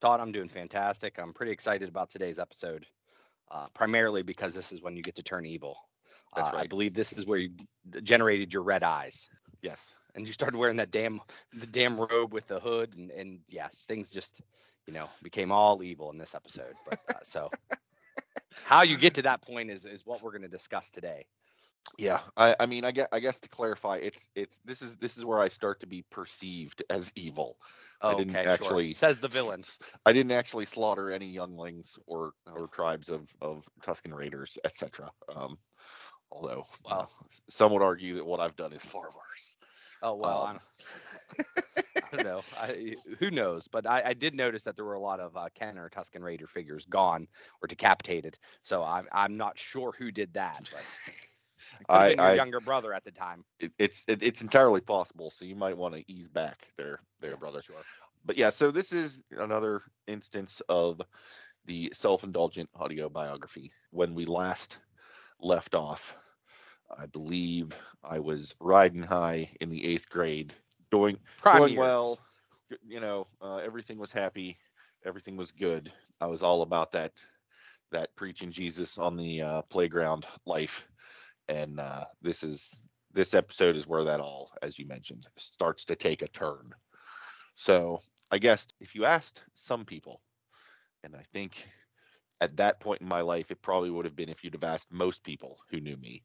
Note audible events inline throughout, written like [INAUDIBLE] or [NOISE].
Todd, I'm doing fantastic. I'm pretty excited about today's episode, uh, primarily because this is when you get to turn evil. That's Uh, I believe this is where you generated your red eyes, Yes. and you started wearing that damn the damn robe with the hood, and, and yes, things just you know became all evil in this episode. But uh, so [LAUGHS] how you get to that point is is what we're going to discuss today. Yeah. I, I mean I guess, I guess to clarify, it's it's this is this is where I start to be perceived as evil. I Oh, didn't okay, actually- sure. says the villain. I didn't actually slaughter any younglings or or tribes of of Tusken Raiders, etc. Um, although Wow. some would argue that what I've done is far worse. Oh well, Um, [LAUGHS] I don't, know. I, who knows? But I, I did notice that there were a lot of uh, Kenner Tusken Raider figures gone or decapitated. So I'm I'm not sure who did that, but it could have I- I- younger brother at the time. It, it's it, it's entirely possible, so you might want to ease back there, there, brother. Sure. But yeah, so this is another instance of the self-indulgent audio biography. When we last left off, I believe I was riding high in the eighth grade, doing Prime doing years. well. You know, uh, everything was happy, everything was good. I was all about that that preaching Jesus on the uh, playground life, and uh, this is this episode is where that all, as you mentioned, starts to take a turn. So I guess if you asked some people, and I think at that point in my life, it probably would have been if you'd have asked most people who knew me,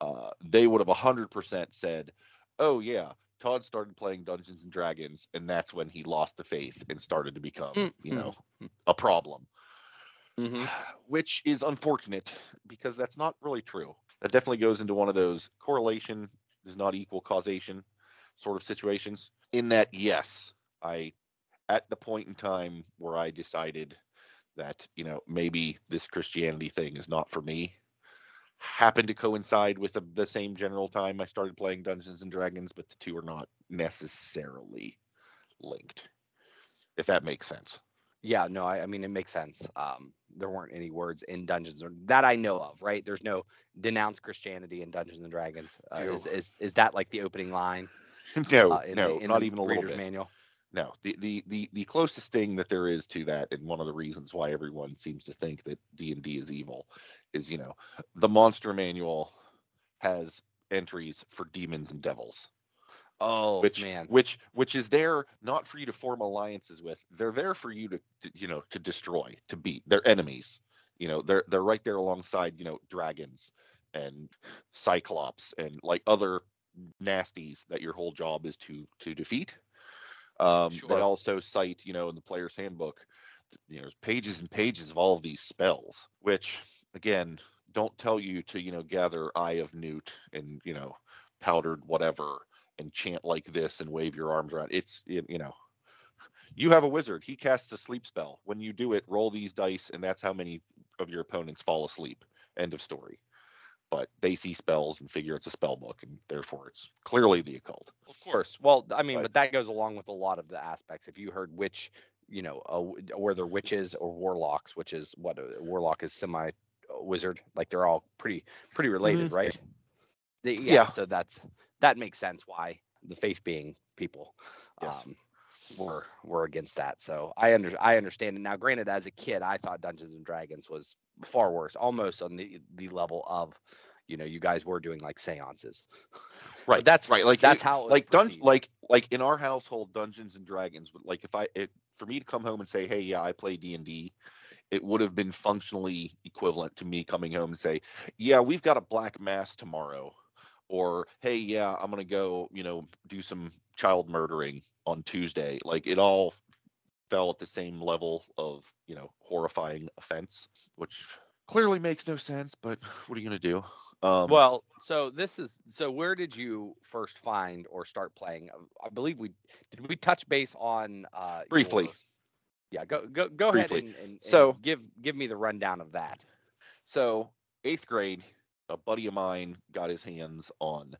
uh, they would have 100% said, oh, yeah, Todd started playing Dungeons and Dragons, and that's when he lost the faith and started to become, Mm, you mm, know, a problem, Mhm. which is unfortunate because that's not really true. That definitely goes into one of those correlation does not equal causation sort of situations. In that, yes, I, at the point in time where I decided that, you know, maybe this Christianity thing is not for me, happened to coincide with the, the same general time I started playing Dungeons and Dragons, but the two are not necessarily linked, if that makes sense. Yeah, no, I, I mean it makes sense. Um, there weren't any words in Dungeons or that I know of, right? There's no denounce Christianity in Dungeons and Dragons. Uh, is, is is that like the opening line? [LAUGHS] no, uh, no, the, not even a little bit. manual. No, the, the the the closest thing that there is to that, and one of the reasons why everyone seems to think that D and D is evil, is you know the monster manual has entries for demons and devils, Oh which man, which which is there not for you to form alliances with. They're there for you to, to you know to destroy, to beat. They're enemies. You know they're they're right there alongside you know dragons and cyclops and like other nasties that your whole job is to to defeat. Um, Sure. also cite, you know, in the player's handbook, you know, pages and pages of all of these spells, which again don't tell you to, you know, gather Eye of Newt and you know, powdered whatever and chant like this and wave your arms around. It's you know, [LAUGHS] you have a wizard. He casts a sleep spell. When you do it, roll these dice, and that's how many of your opponents fall asleep. End of story. But they see spells and figure it's a spell book, and therefore it's clearly the occult. Of course. Well, I mean, Right. but that goes along with a lot of the aspects. If you heard witch, you know, uh, or they're witches or warlocks, which is what a warlock is semi wizard. Like they're all pretty pretty related, right? They- yeah. Yeah. So that's that makes sense why the faith being people Yes. um, were were against that. So I under I understand it now. Granted, as a kid, I thought Dungeons and Dragons was far worse, almost on the the level of, you know, you guys were doing like seances. [LAUGHS] Right. that's- right. Like that's it- how it like Dun- perceived. like like in our household, Dungeons and Dragons. would- Like if I it for me to come home and say, hey, yeah, I play D and D, it would have been functionally equivalent to me coming home and say, yeah, we've got a black mass tomorrow, or hey, yeah, I'm gonna go, you know, do some child murdering on Tuesday. Like it all fell at the same level of you know horrifying offense, which clearly makes no sense. But what are you gonna do? Um, Well, so this is so where did you first find or start playing? I believe we did we touch base on uh Briefly. your- Yeah, go go go ahead and, and, and So- give give me the rundown of that. So eighth grade, a buddy of mine got his hands on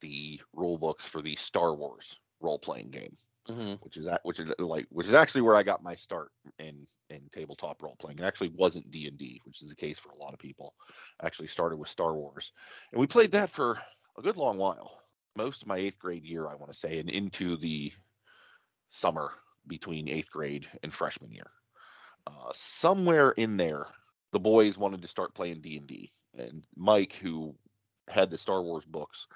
the rule books for the Star Wars role playing game, Mm-hmm. which is that which is like which is actually where I got my start in in tabletop role playing. It actually wasn't D and D, which is the case for a lot of people. I actually started with Star Wars, and we played that for a good long while. Most of my eighth grade year, I want to say, and into the summer between eighth grade and freshman year. Uh, somewhere in there, the boys wanted to start playing D and D, and Mike, who had the Star Wars books,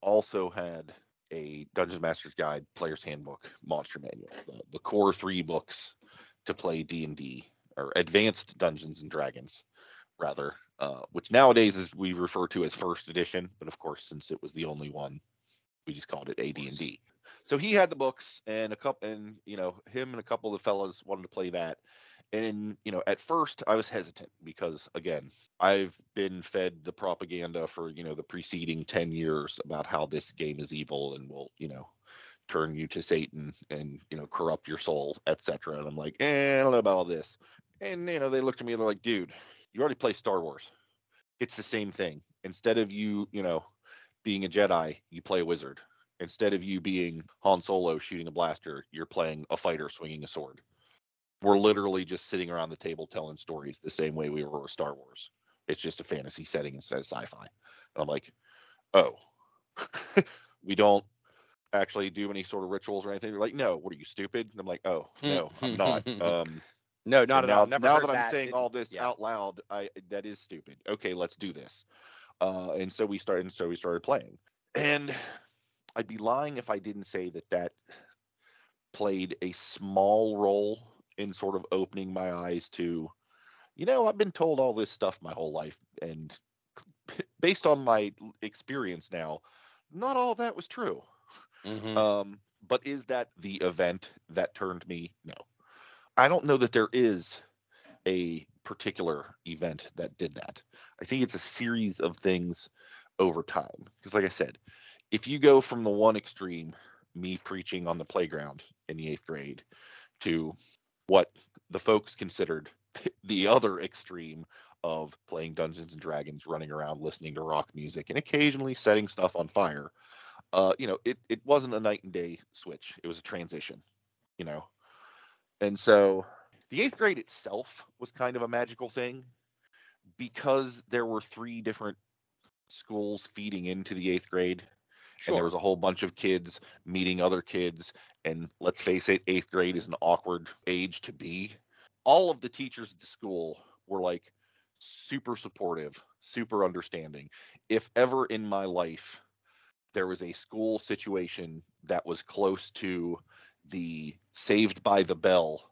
also had a Dungeons Master's Guide, Player's Handbook, Monster Manual, the, the core three books to play D and D or Advanced Dungeons and Dragons, rather, uh, which nowadays is we refer to as First Edition, but of course, since it was the only one, we just called it AD and D. So he had the books, and a couple, and you know, him and a couple of the fellas wanted to play that. And you know, at first I was hesitant because again, I've been fed the propaganda for you know the preceding 10 years about how this game is evil and will you know turn you to satan and you know corrupt your soul etc and i'm like eh, i don't know about all this. And you know they looked at me and they're like dude you already play star wars. It's the same thing. Instead of you you know being a jedi you play a wizard. Instead of you being han solo shooting a blaster you're playing a fighter swinging a sword we're literally just sitting around the table telling stories the same way we were with star wars it's just a fantasy setting instead of sci-fi. And I'm like, oh, [LAUGHS] we don't actually do any sort of rituals or anything. They're like, no, what are you stupid? And I'm like, oh, no, I'm not. [LAUGHS] Um, No, not at now, all. Never now that I'm saying all this yeah. out loud, I that is stupid. Okay, let's do this. Uh, and so we started. And so we started playing. And I'd be lying if I didn't say that that played a small role in sort of opening my eyes to, you know, I've been told all this stuff my whole life, and [LAUGHS] based on my experience now, not all of that was true. Mhm. Um, but is that the event that turned me? No. I don't know that there is a particular event that did that. I think it's a series of things over time. Because, like I said, if you go from the one extreme, me preaching on the playground in the eighth grade, to what the folks considered [LAUGHS] the other extreme of playing Dungeons and Dragons, running around listening to rock music, and occasionally setting stuff on fire uh, you know, it it wasn't a night and day switch. It was a transition, you know. And so the eighth grade itself was kind of a magical thing because there were three different schools feeding into the eighth grade. And there was a whole bunch of kids meeting other kids. And let's face it, eighth grade is an awkward age to be. All of the teachers at the school were like super supportive, super understanding. If ever in my life there was a school situation that was close to the saved by the bell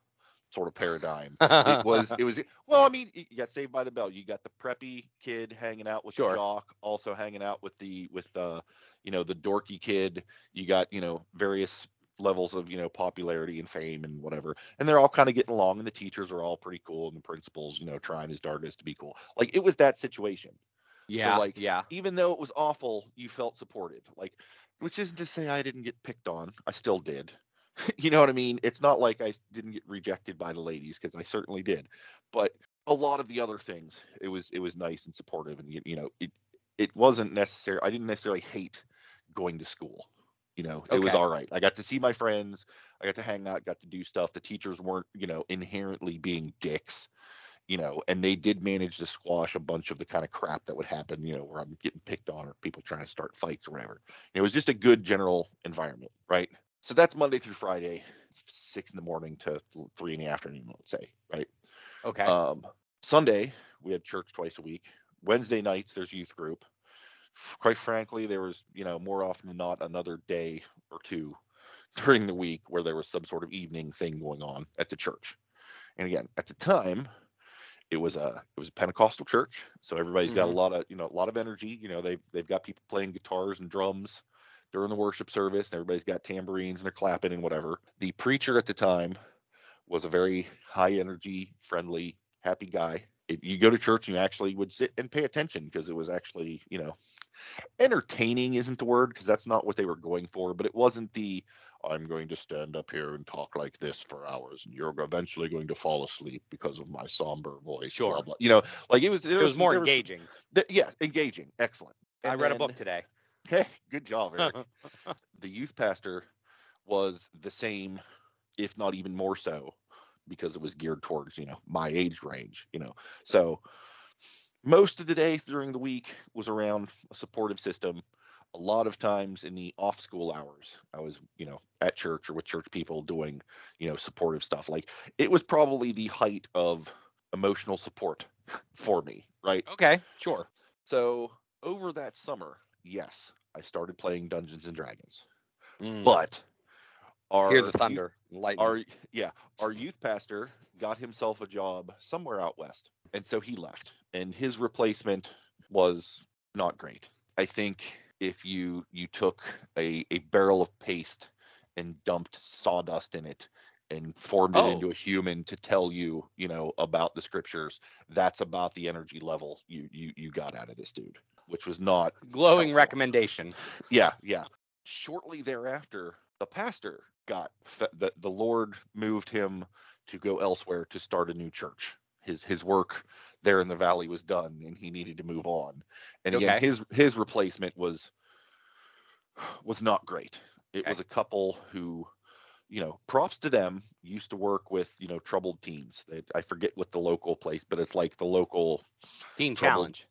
sort of paradigm it was it [LAUGHS] was well i mean you got saved by the bell you got the preppy kid hanging out with Sure. the jock also hanging out with the with the you know the dorky kid you got you know various levels of you know popularity and fame and whatever and they're all kind of getting along and the teachers are all pretty cool and the principal's you know trying his darndest to be cool like it was that situation yeah, like, yeah. even though it was awful, you felt supported. Like, which isn't to say I didn't get picked on. I still did. [LAUGHS] you know what I mean? It's not like I didn't get rejected by the ladies because I certainly did. But a lot of the other things, it was it was nice and supportive, and you, you know, it it wasn't necessary. I didn't necessarily hate going to school. You know, it was all right. I got to see my friends. I got to hang out. Got to do stuff. The teachers weren't, you know, inherently being dicks you know, and they did manage to squash a bunch of the kind of crap that would happen, you know, where I'm getting picked on or people trying to start fights or whatever. It was just a good general environment, right? So that's Monday through Friday, six in the morning to three in the afternoon, let's say, right? Okay. Um, Sunday we had church twice a week. Wednesday nights there's youth group. Quite frankly, there was, you know, more often than not another day or two [LAUGHS] during the week where there was some sort of evening thing going on at the church. And again, at the time, it was a it was a Pentecostal church, so everybody's got a Mhm. lot of you know a lot of energy. You know they've they've got people playing guitars and drums during the worship service, and everybody's got tambourines and they're clapping and whatever. The preacher at the time was a very high energy, friendly, happy guy. If you go to church, and you actually would sit and pay attention because it was actually you know entertaining isn't the word because that's not what they were going for, but it wasn't the I'm going to stand up here and talk like this for hours, and you're eventually going to fall asleep because of my somber voice. Sure. Blah, blah. You know, like it was. It was more there engaging. th- yeah, engaging. Excellent. I And read a book today. Hey, good job, Eric. [LAUGHS] the youth pastor was the same, if not even more so, because it was geared towards you know my age range. You know, so most of the day during the week was around a supportive system. A lot of times in the off school hours, I was you know at church or with church people doing you know supportive stuff. Like it was probably the height of emotional support [LAUGHS] for me, right? Okay, sure. So over that summer, yes, I started playing Dungeons and Dragons. Mm. But our hear the thunder, and lightning. our yeah, our youth pastor got himself a job somewhere out west, and so he left. And his replacement was not great. I think if you you took a, a barrel of paste and dumped sawdust in it and formed it Oh. into a human to tell you, you know, about the scriptures, that's about the energy level you you you got out of this dude, which was not Glowing helpful. recommendation. yeah, yeah. Shortly thereafter, the pastor got fe- the the Lord moved him to go elsewhere to start a new church. His his work there in the valley was done, and he needed to move on. And again, Okay. his his replacement was was not great. It Okay. was a couple who, you know, props to them. Used to work with you know troubled teens. They, I forget what the local place, but it's like the local Teen Trouble. challenge.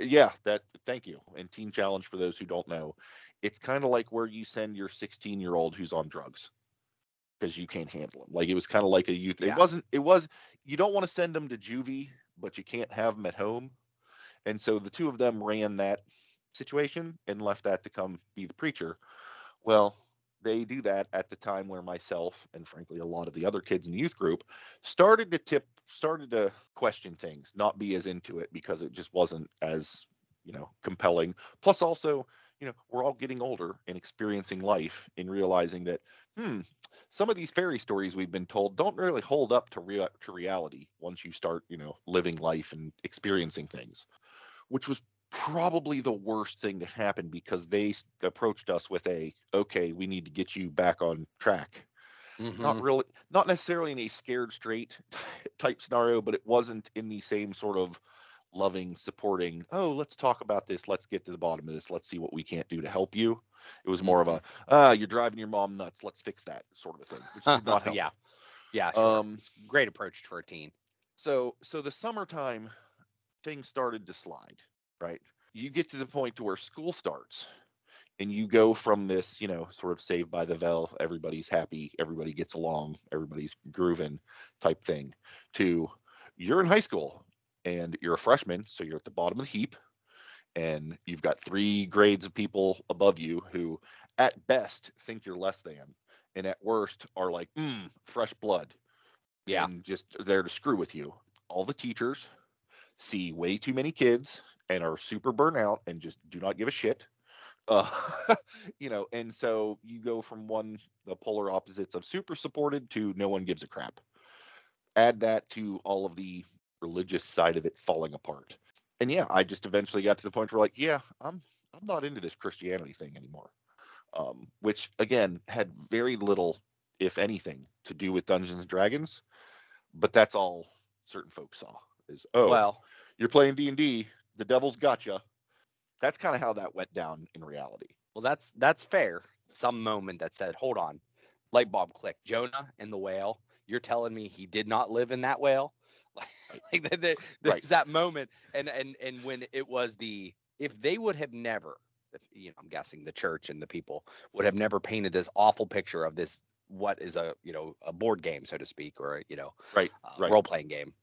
Yeah, that. Thank you. And Teen Challenge for those who don't know, it's kind of like where you send your 16 year old who's on drugs because you can't handle them. Like it was kind of like a youth. Yeah. It wasn't. It was. You don't want to send them to juvie, but you can't have them at home. And so the two of them ran that situation and left that to come be the preacher. Well, they do that at the time where myself and frankly a lot of the other kids in the youth group started to tip started to question things not be as into it because it just wasn't as you know compelling. Plus also you know we're all getting older and experiencing life and realizing that hmm some of these fairy stories we've been told don't really hold up to rea- to reality once you start you know living life and experiencing things which was probably the worst thing to happen because they approached us with a okay we need to get you back on track not Mhm. really not necessarily in a scared straight [LAUGHS] type scenario but it wasn't in the same sort of loving supporting oh let's talk about this let's get to the bottom of this let's see what we can't do to help you it was more of a ah you're driving your mom nuts let's fix that sort of a thing which did not [LAUGHS] help yeah. Yeah. Sure. um great approach for a teen. so so the summertime things started to slide right you get to the point to where school starts and you go from this you know sort of saved by the bell everybody's happy everybody gets along everybody's grooving type thing to you're in high school and you're a freshman so you're at the bottom of the heap and you've got three grades of people above you who at best think you're less than and at worst are like mm, fresh blood Yeah. and just there to screw with you. All the teachers see way too many kids and are super burnout and just do not give a shit. Uh, [LAUGHS] you know, and so you go from one the polar opposites of super supported to no one gives a crap. Add that to all of the religious side of it falling apart. And yeah, I just eventually got to the point where like, yeah, I'm I'm not into this Christianity thing anymore. Um, which again had very little, if anything, to do with Dungeons and Dragons but that's all certain folks saw is oh Well, you're playing d&d the devil's got you that's kind of how that went down in reality well, that's that's fair. Some moment that said, "Hold on," light bulb click. Jonah and the whale. You're telling me he did not live in that whale? [LAUGHS] like that, that, there's Right. that moment, and and and when it was the if they would have never, if, you know, I'm guessing the church and the people would have never painted this awful picture of this what is a you know a board game so to speak or a, you know right uh, Right. role playing game.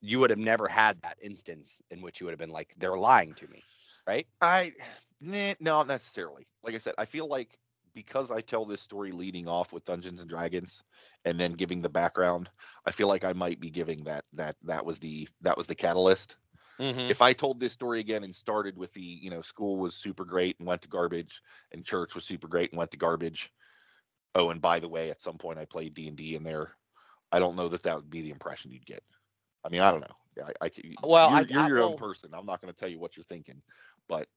You would have never had that instance in which you would have been like, they're lying to me, right? i nah, not necessarily like i said i feel like because i tell this story leading off with dungeons and dragons and then giving the background i feel like i might be giving that that that was the that was the catalyst Mm-hmm. if I told this story again and started with the, you know, school was super great and went to garbage, and church was super great and went to garbage. Oh, and by the way, at some point I played D and D in there. I don't know that that would be the impression you'd get. I mean, I don't know. I, I Well, you're, I- you're I your own person. I'm not going to tell you what you're thinking, but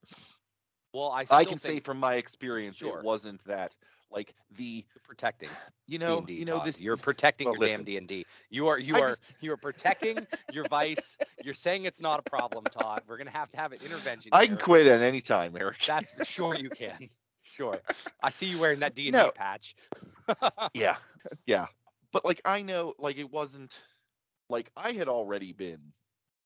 Well, I I can say from my experience, Sure. it wasn't that. Like the, you're protecting you know, D&D, you know Todd. this. You're protecting well, your listen. damn D and D. You are you I are just- you are protecting your vice. You're saying it's not a problem, Todd. We're gonna have to have an intervention. I can quit at any time, Eric. That's sure you can. Sure. I see you wearing that D and D patch. [LAUGHS] yeah, yeah. But like I know, like it wasn't like I had already been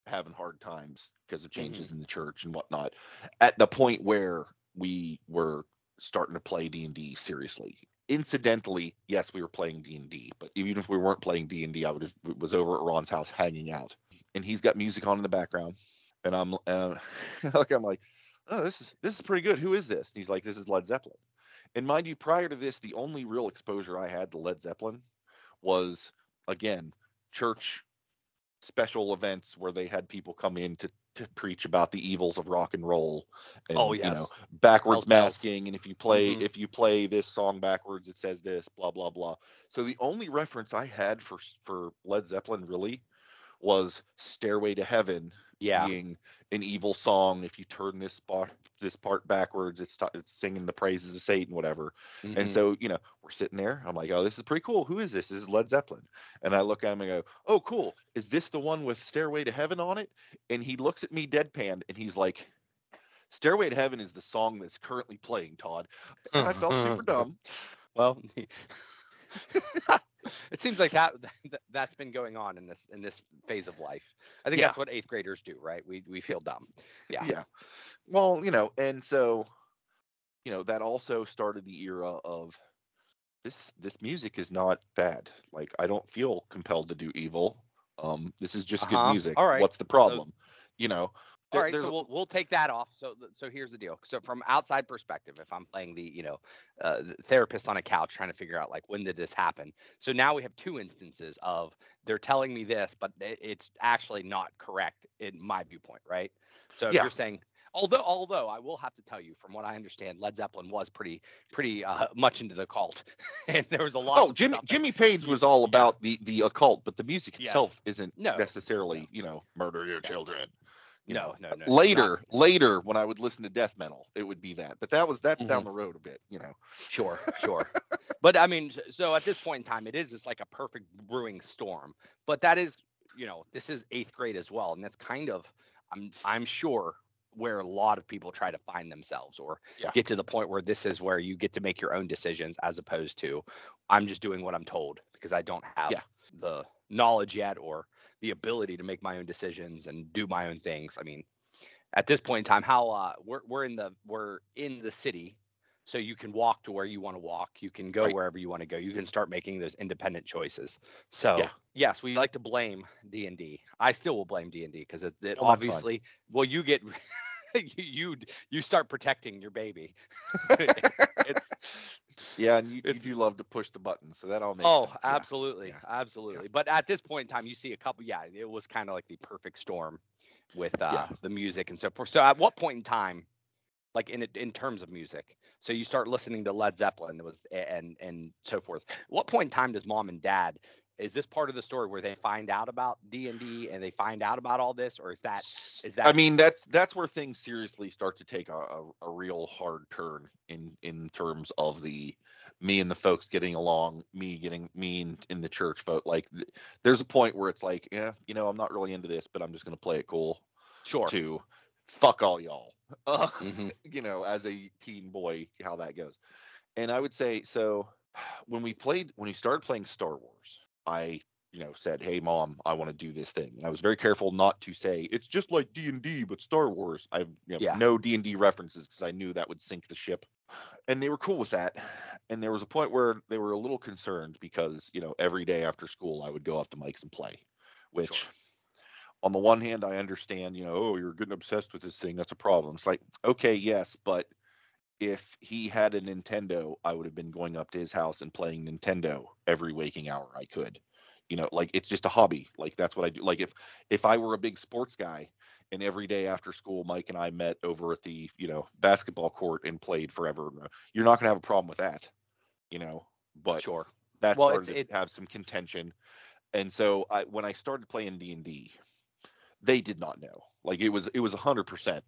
having hard times because of changes in the church and whatnot. At the point where we were starting to play D and D seriously. Incidentally, yes, we were playing D and D, but even if we weren't playing D and D, I would have was over at Ron's house hanging out, and he's got music on in the background, and I'm uh, [LAUGHS] like I'm like, oh, this is this is pretty good. Who is this? And he's like, this is Led Zeppelin. And mind you, prior to this, the only real exposure I had to Led Zeppelin was again church special events where they had people come in to to preach about the evils of rock and roll and Oh, you know backwards masking. And if you play Mhm. if you play this song backwards it says this blah blah blah. So the only reference i had for for led zeppelin really was stairway to heaven Yeah. being an evil song if you turn this part this part backwards it's ta- it's singing the praises of satan whatever Mhm. and so, you know, we're sitting there. I'm like, oh, this is pretty cool. Who is this? This is Led Zeppelin. And I look at him and go, oh, cool. Is this the one with Stairway to Heaven on it? And he looks at me deadpan and he's like, Stairway to Heaven is the song that's currently playing, Todd. And I felt super [LAUGHS] dumb. Well, [LAUGHS] [LAUGHS] it seems like [LAUGHS] that, that that's been going on in this in this phase of life. I think Yeah. that's what eighth graders do, right? We we feel dumb. Yeah. Yeah. Well, you know, and so, you know, that also started the era of this this music is not bad. Like I don't feel compelled to do evil. Um, this is just Uh-huh. good music. All right. What's the problem? you know, All right, so we'll we'll take that off. So so here's the deal. So from outside perspective, if I'm playing the you know uh, the therapist on a couch trying to figure out like when did this happen? So now we have two instances of they're telling me this, but it's actually not correct in my viewpoint, right? So if Yeah. you're saying although although I will have to tell you from what I understand, Led Zeppelin was pretty pretty uh, much into the cult, [LAUGHS] and there was a lot. Oh, of Jimmy Jimmy Page was all about the the occult, but the music Yes. itself isn't No. necessarily, you know, murder your children. You No, know, no, no, it's not. later, later when I would listen to death metal, it would be that. But that was that's Mm-hmm. down the road a bit, you know. Sure, [LAUGHS] sure. but I mean, so at this point in time, it is just like a perfect brewing storm. But that is, you know, this is eighth grade as well, and that's kind of, I'm, I'm sure, where a lot of people try to find themselves or Yeah. get to the point where this is where you get to make your own decisions as opposed to, I'm just doing what I'm told because I don't have Yeah. the knowledge yet or the ability to make my own decisions and do my own things. I mean, at this point in time, how uh, we're we're in the we're in the city, so you can walk to where you want to walk. You can go Right. wherever you want to go. You can start making those independent choices. So Yeah. yes, we like to blame D and D. I still will blame D and D because it, it fine. obviously. Well, you get. [LAUGHS] you, you you start protecting your baby. [LAUGHS] it's [LAUGHS] Yeah, and you, you do love to push the button, so that all makes oh sense. yeah. absolutely yeah, absolutely but at this point in time you see a couple yeah it was kind of like the perfect storm with uh Yeah. the music and so forth so at what point in time like in in terms of music so you start listening to led zeppelin it was and and so forth what point in time does mom and dad is this part of the story where they find out about d&d and they find out about all this or is that is that I mean, that's that's where things seriously start to take a, a, a real hard turn in in terms of the me and the folks getting along, me getting me in, in the church vote. Like, th- there's a point where it's like, yeah, you know, I'm not really into this, but I'm just gonna play it cool. sure To fuck all y'all. Uh, Mhm. [LAUGHS] you know, as a teen boy, how that goes. And I would say so [SIGHS] when we played when we started playing Star Wars, I you know said, "Hey mom, I want to do this thing." And I was very careful not to say it's just like D&D but Star Wars. I you know, Yeah. no D&D references because I knew that would sink the ship. And they were cool with that. And there was a point where they were a little concerned because, you know, every day after school I would go up to Mike's and play, which Sure. on the one hand, I understand, you know, oh, you're getting obsessed with this thing. That's a problem. It's like, okay, yes, but if he had a Nintendo, I would have been going up to his house and playing Nintendo every waking hour I could. You know, like it's just a hobby. Like that's what I do. Like if if I were a big sports guy and every day after school Mike and I met over at the, you know, basketball court and played forever, you're not going to have a problem with that. You know, but sure That's Well, it's- to have some contention and so I, when i started playing d&d they did not know like it was it was 100%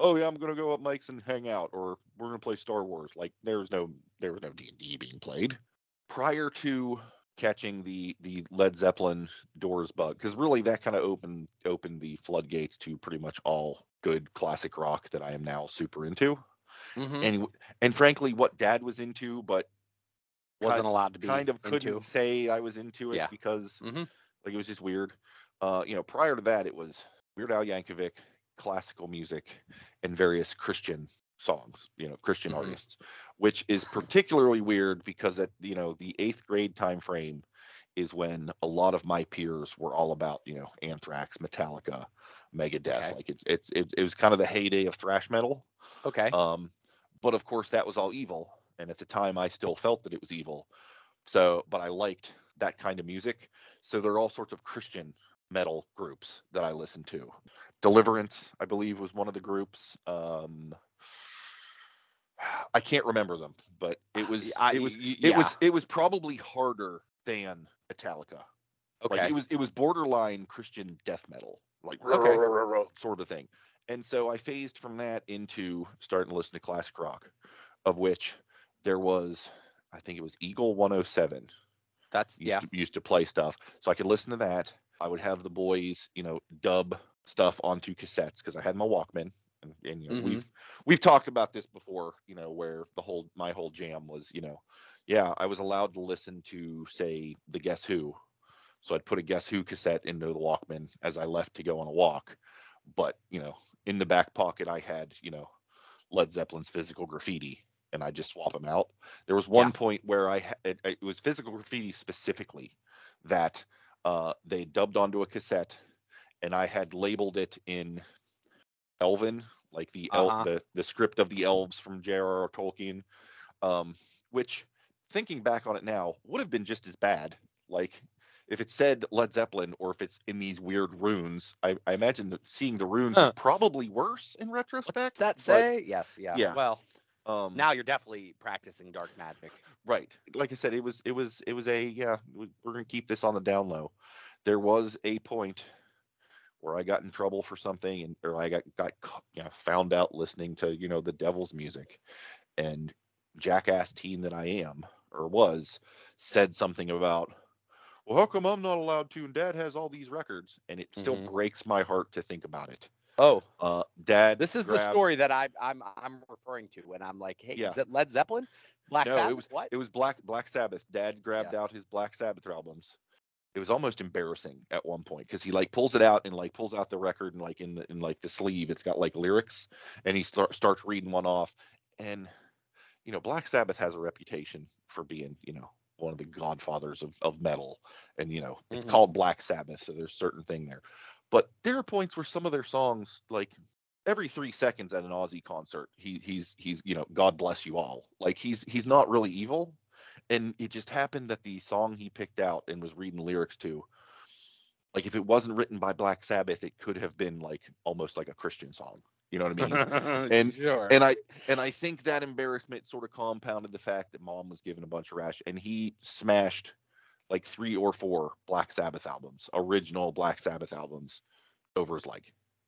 oh yeah, I'm gonna go up Mike's and hang out, or we're gonna play Star Wars. Like there was no there was no D and D being played prior to catching the the Led Zeppelin Doors bug, because really that kind of opened opened the floodgates to pretty much all good classic rock that I am now super into, Mhm. and and frankly what Dad was into, but Wasn't kind- allowed to be kind of couldn't say I was into it Yeah. because Mhm. like it was just weird. Uh, you know, prior to that, it was Weird Al Yankovic, classical music, and various Christian songs. You know, Christian Mhm. artists, which is particularly weird because at you know the eighth grade time frame is when a lot of my peers were all about you know Anthrax, Metallica, Megadeth. Okay. Like it's it's it, it was kind of the heyday of thrash metal. Okay. Um, but of course, that was all evil, and at the time, I still felt that it was evil. So, but I liked that kind of music. So there are all sorts of Christian metal groups that I listen to. Deliverance, I believe, was one of the groups. Um, [SIGHS] I can't remember them, but it was [SIGHS] I- it was y- it was it was probably harder than Metallica. okay. Like it was it was borderline Christian death metal, like Okay. sort of thing. And so I phased from that into starting to listen to classic rock, of which there was, I think it was Eagle 107 That's used, yeah. to, used to play stuff. So I could listen to that. I would have the boys, you know, dub stuff onto cassettes because I had my Walkman. And, and you know, Mhm. we've we've talked about this before, you know, where the whole my whole jam was, you know, yeah, I was allowed to listen to say the Guess Who. So I'd put a Guess Who cassette into the Walkman as I left to go on a walk. But, you know, in the back pocket I had, you know, Led Zeppelin's physical graffiti and I just swap them out. There was one Yeah. point where I ha- it, it was physical graffiti specifically that uh, they dubbed onto a cassette, and I had labeled it in Elven, like the el- Uh-huh. the the script of the elves from J.R.R. Tolkien, um, which thinking back on it now would have been just as bad. Like if it said Led Zeppelin or if it's in these weird runes, I, I imagine that seeing the runes Huh. is probably worse in retrospect. What's that say? yes. Yeah. yeah. Well, um, now you're definitely practicing dark magic. Right. Like I said, it was it was it was a yeah. We're gonna keep this on the down low. There was a point where I got in trouble for something, and or I got got you know found out listening to you know the devil's music, and jackass teen that I am or was said something about. Well, how come I'm not allowed to? And Dad has all these records, and it still Mhm. breaks my heart to think about it. Oh, Uh, Dad, this is the story that I, I'm I'm referring to when I'm like, hey, Yeah. is it Led Zeppelin? Black No, Sabbath? it was what? it was Black Black Sabbath. Dad grabbed out his Black Sabbath albums. It was almost embarrassing at one point because he like pulls it out and like pulls out the record and like in the in like the sleeve it's got like lyrics and he start, starts reading one off and you know Black Sabbath has a reputation for being you know one of the godfathers of, of metal and you know it's Mhm. called Black Sabbath so there's certain thing there but there are points where some of their songs like every three seconds at an Ozzy concert, he he's he's you know God bless you all. Like he's he's not really evil, and it just happened that the song he picked out and was reading lyrics to, like if it wasn't written by Black Sabbath, it could have been like almost like a Christian song. You know what I mean? [LAUGHS] and- sure. and I and I think that embarrassment sort of compounded the fact that mom was given a bunch of rash, and he smashed like three or four Black Sabbath albums, original Black Sabbath albums, over his leg,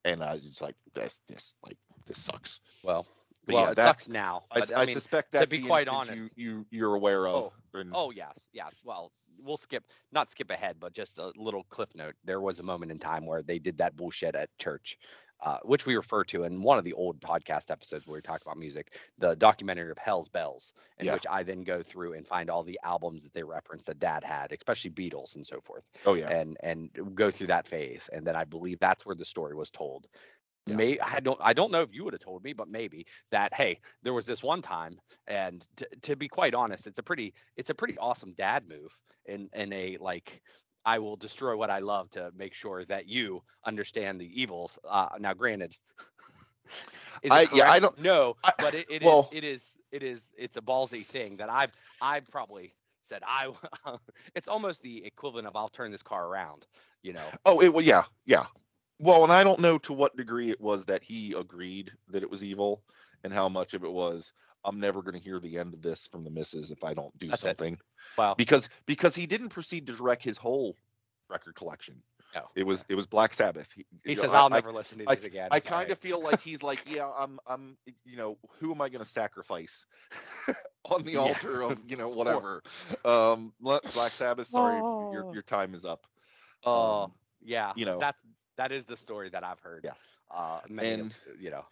and I was just like, this this like this sucks. well, But well, yeah, it that's sucks now. I, I, I mean, suspect to that's be the quite honest- you, you you're aware of. and- Oh yes, yes. Well, we'll skip not skip ahead, but just a little cliff note. There was a moment in time where they did that bullshit at church, uh, which we refer to in one of the old podcast episodes where we talk about music, the documentary of Hell's Bells, in Yeah. which I then go through and find all the albums that they reference that Dad had, especially Beatles and so forth, oh yeah, and and go through that phase. And then I believe that's where the story was told. Yeah. May I don't I don't know if you would have told me, but maybe that hey, there was this one time, and t- to be quite honest, it's a pretty it's a pretty awesome dad move in in a like I will destroy what I love to make sure that you understand the evils. Uh, now, granted, [LAUGHS] is I- yeah, I don't- know, but it, it is well- it is it is it's a ballsy thing that I've I've probably said I. [LAUGHS] it's almost the equivalent of I'll turn this car around. You know. oh it well yeah yeah. Well, and I don't know to what degree it was that he agreed that it was evil, and how much of it was I'm never going to hear the end of this from the missus if I don't do That's it. something. Well, because because he didn't proceed to wreck his whole record collection. No. It was it was Black Sabbath. He know, says, I- "I'll I- never listen to these again." I It's all kind right. of feel like he's like, yeah, I'm, I'm, you know, who am I going to sacrifice [LAUGHS] on the Yeah. altar of, you know, [LAUGHS] whatever. Um, Black Sabbath, sorry, your Oh. your time is up. Oh, um, yeah. you know. that that is the story that I've heard. Yeah. Uh, many of- And- you know.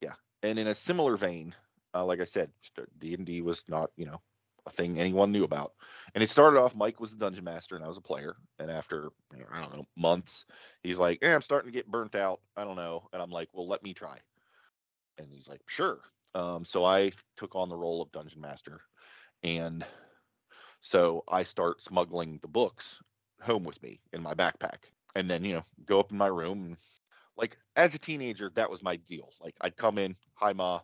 Yeah, and in a similar vein, uh, like I said, D and D was not, you know, a thing anyone knew about. And it started off, Mike was the dungeon master, and I was a player. And after, you know, I don't know, months, he's like, "Yeah, I'm starting to get burnt out. I don't know." And I'm like, "Well, let me try." And he's like, "Sure." Um, so I took on the role of dungeon master, and so I start smuggling the books home with me in my backpack, and then you know go up in my room. And, like as a teenager, that was my deal. Like I'd come in, hi ma.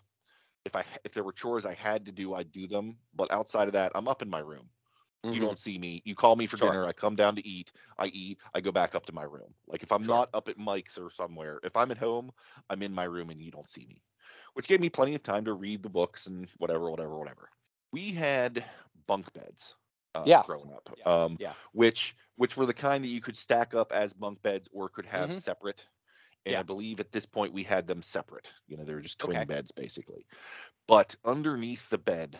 If I if there were chores I had to do, I'd do them. But outside of that, I'm up in my room. You Mhm. don't see me. You call me for Sure. dinner. I come down to eat. I eat. I go back up to my room. Like if I'm Sure. not up at Mike's or somewhere, if I'm at home, I'm in my room and you don't see me, which gave me plenty of time to read the books and whatever, whatever, whatever. We had bunk beds. Uh, Yeah. Growing up, Yeah. um, Yeah. which which were the kind that you could stack up as bunk beds or could have Mhm. separate. And Yeah. I believe at this point we had them separate. You know, they were just twin Okay. beds basically. But underneath the bed,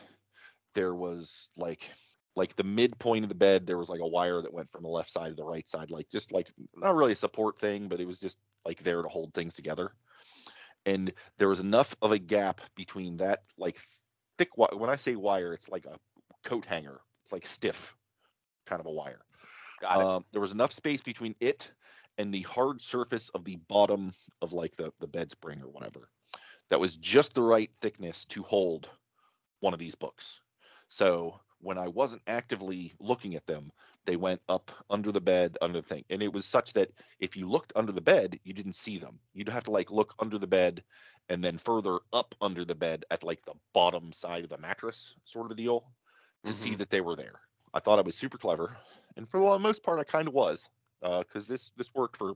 there was like like the midpoint of the bed there was like a wire that went from the left side to the right side like just like not really a support thing but it was just like there to hold things together and there was enough of a gap between that like thick wi- when i say wire it's like a coat hanger it's like stiff kind of a wire. Got it. um, there was enough space between it and the hard surface of the bottom of like the the bed spring or whatever that was just the right thickness to hold one of these books. So when i wasn't actively looking at them they went up under the bed under the thing. And it was such that if you looked under the bed you didn't see them. You'd have to like look under the bed and then further up under the bed at like the bottom side of the mattress sort of a deal to see Mhm. that they were there. I thought i was super clever and for the most part i kind of was because this this worked for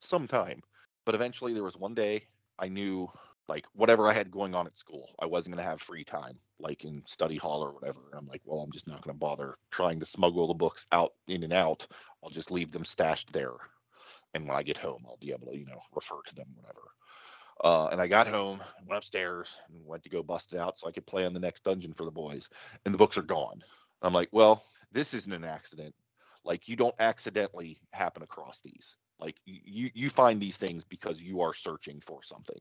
some time. But eventually there was one day i knew like whatever i had going on at school i wasn't going to have free time like in study hall or whatever. And i'm like well i'm just not going to bother trying to smuggle the books out in and out. I'll just leave them stashed there. And when i get home i'll be able to you know refer to them whatever uh, and I got home, went upstairs, and went to go bust it out so I could play on the next dungeon for the boys. And the books are gone. I'm like, well, this isn't an accident. Like you don't accidentally happen across these. Like you you find these things because you are searching for something.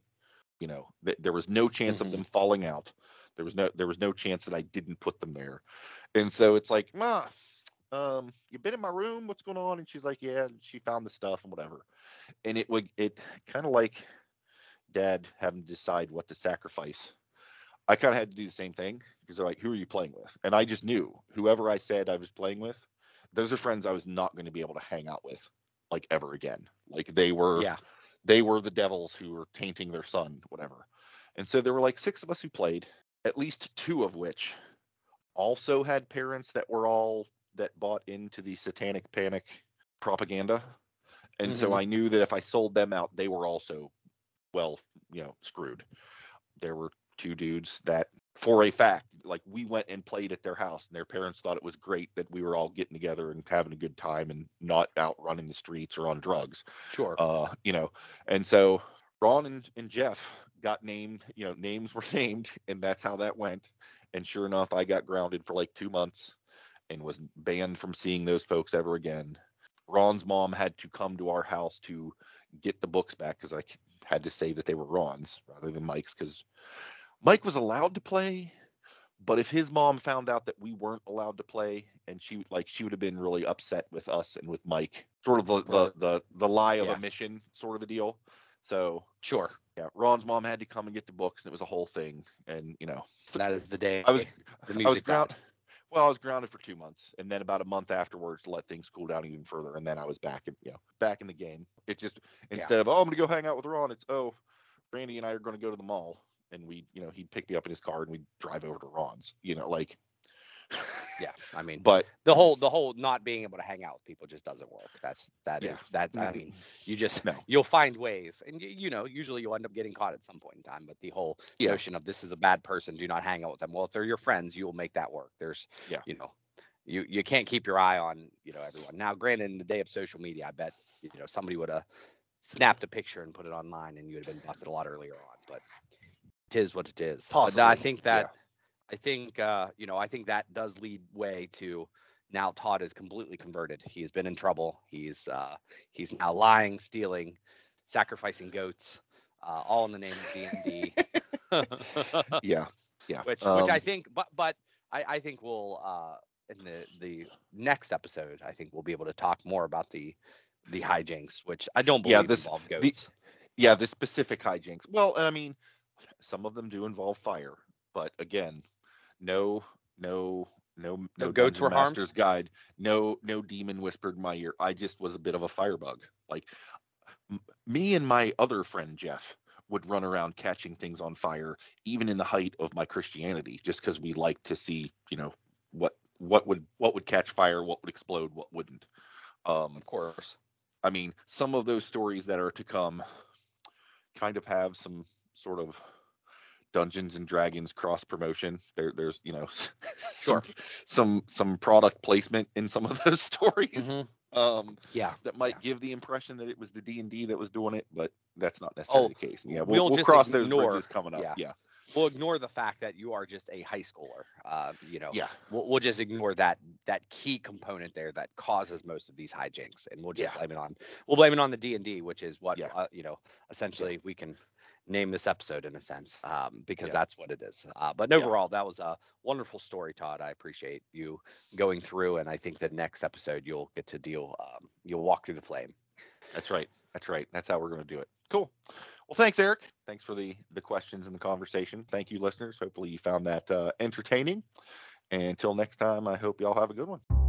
You know, th- there was no chance Mhm. of them falling out. There was no there was no chance that I didn't put them there. And so it's like, ma, um, you been in my room? What's going on? And she's like, yeah. And she found the stuff and whatever. And it would it kind of like dad having to decide what to sacrifice. I kind of had to do the same thing because they're like, who are you playing with? And I just knew whoever I said I was playing with, those are friends I was not going to be able to hang out with like ever again. Like they were, Yeah. they were the devils who were tainting their son, whatever. And so there were like six of us who played, at least two of which also had parents that were all that bought into the satanic panic propaganda. And so Mhm. I knew that if I sold them out, they were also well, you know, screwed. There were two dudes that, for a fact, like we went and played at their house, and their parents thought it was great that we were all getting together and having a good time and not out running the streets or on drugs. Sure. Uh, you know, and so Ron and, and Jeff got named, you know, names [LAUGHS] were named, and that's how that went. And sure enough, I got grounded for like two months and was banned from seeing those folks ever again. Ron's mom had to come to our house to get the books back because I had to say that they were Ron's rather than Mike's because Mike was allowed to play, but if his mom found out that we weren't allowed to play, and she like she would have been really upset with us and with Mike, sort of the the the, the lie of Yeah. omission sort of a deal. So Sure. yeah, Ron's mom had to come and get the books, and it was a whole thing. And you know, That is the day. I was the I was music ground. Well, I was grounded for two months, and then about a month afterwards to let things cool down even further, and then I was back in, you know, back in the game. It just instead of oh, I'm gonna go hang out with Ron, it's oh, Randy and I are gonna go to the mall, and we, you know, he'd pick me up in his car and we'd drive over to Ron's, you know, like. Yeah. I mean, But the whole the whole not being able to hang out with people just doesn't work. That's that is Yeah. that. I mm-hmm. mean, you just [LAUGHS] No. you'll find ways, and you, you know, usually you'll end up getting caught at some point in time. But the whole Yeah. notion of this is a bad person, do not hang out with them. Well, if they're your friends, you will make that work. There's, Yeah. you know, you you can't keep your eye on you know everyone. Now, granted, in the day of social media, I bet you know somebody would have snapped a picture and put it online, and you would have been busted a lot earlier on. But it is what it is. But I think that I think uh, you know I think that does lead way to now Todd is completely converted. He's been in trouble. He's uh, he's now lying, stealing, sacrificing goats, uh, all in the name of D and D. [LAUGHS] Yeah. Yeah. which Um, which I think but but I, I think we'll uh in the the next episode I think we'll be able to talk more about the the hijinks which I don't believe Yeah, this- involve the- goats. yeah, the specific hijinks. Well, and I mean, some of them do involve fire, but again, no, no, no, no, No goats were harmed? Master's Guide. No, no demon whispered in my ear. I just was a bit of a firebug. Like m- me and my other friend Jeff would run around catching things on fire, even in the height of my Christianity, just because we like to see, you know, what what would what would catch fire, what would explode, what wouldn't. Um, of course. I mean, some of those stories that are to come kind of have some sort of Dungeons and Dragons cross promotion. There, there's you know [LAUGHS] some, some some product placement in some of those [LAUGHS] stories um, Yeah. that might Yeah. give the impression that it was the D and D that was doing it, but that's not necessarily Oh, the case. Yeah, we'll we'll, we'll cross those ignore- bridges coming up. yeah. Yeah, We'll ignore the fact that you are just a high schooler. Uh, you know, yeah, we'll, we'll just ignore that that key component there that causes most of these hijinks, and we'll just Yeah. blame it on we'll blame it on the D and D, which is what Yeah. uh, you know essentially we can name this episode in a sense um, because Yeah. that's what it is. Uh, but Yeah. overall, that was a wonderful story, Todd. I appreciate you going through, and I think the next episode you'll get to deal um, you'll walk through the flame. that's right. That's right. That's how we're going to do it. Cool. Well, thanks, Eric. Thanks for the the questions and the conversation. Thank you, listeners. Hopefully, you found that uh, entertaining. And until next time, I hope y'all have a good one.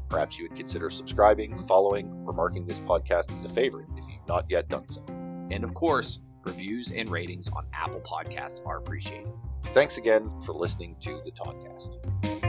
Perhaps you would consider subscribing, following, or marking this podcast as a favorite if you've not yet done so. And of course, reviews and ratings on Apple Podcast are appreciated. Thanks again for listening to the Toddcast.